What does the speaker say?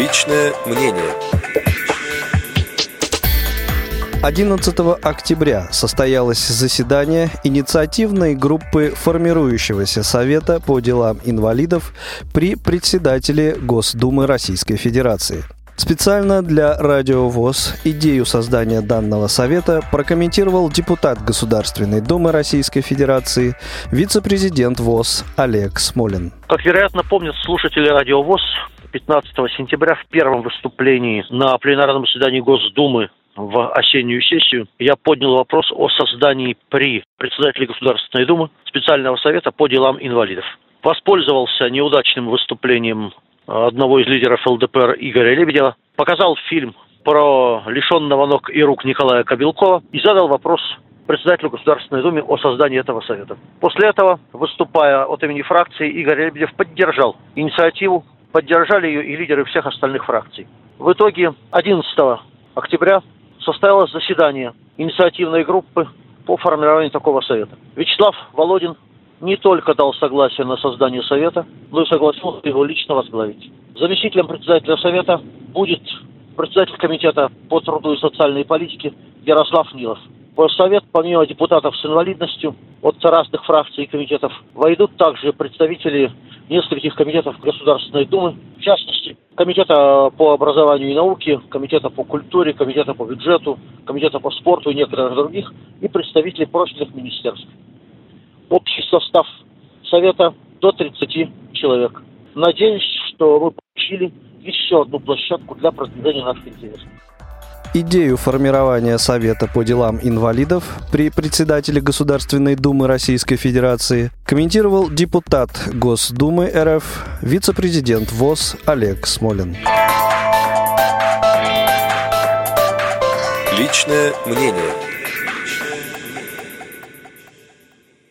Личное мнение. 11 октября состоялось заседание инициативной группы формирующегося Совета по делам инвалидов при председателе Госдумы Российской Федерации. Специально для Радио ВОЗ идею создания данного совета прокомментировал депутат Государственной Думы Российской Федерации, вице-президент ВОЗ Олег Смолин. Как вероятно помнят слушатели Радио ВОЗ, 15 сентября в первом выступлении на пленарном заседании Госдумы в осеннюю сессию я поднял вопрос о создании при председателе Государственной Думы специального совета по делам инвалидов. Воспользовался неудачным выступлением одного из лидеров ЛДПР Игоря Лебедева, показал фильм про лишенного ног и рук Николая Кобелкова и задал вопрос председателю Государственной Думы о создании этого совета. После этого, выступая от имени фракции, Игорь Лебедев поддержал инициативу, поддержали ее и лидеры всех остальных фракций. В итоге 11 октября состоялось заседание инициативной группы по формированию такого совета. Вячеслав Володин не только дал согласие на создание совета, но и согласился его лично возглавить. Заместителем председателя совета будет председатель комитета по труду и социальной политике Ярослав Нилов. Совет, помимо депутатов с инвалидностью от разных фракций и комитетов, войдут также представители нескольких комитетов Государственной Думы, в частности, Комитета по образованию и науке, Комитета по культуре, Комитета по бюджету, Комитета по спорту и некоторых других, и представители профильных министерств. Общий состав Совета до 30 человек. Надеюсь, что вы получили еще одну площадку для продвижения наших интересов. Идею формирования Совета по делам инвалидов при председателе Государственной Думы Российской Федерации комментировал депутат Госдумы РФ, вице-президент ВОЗ Олег Смолин. Личное мнение.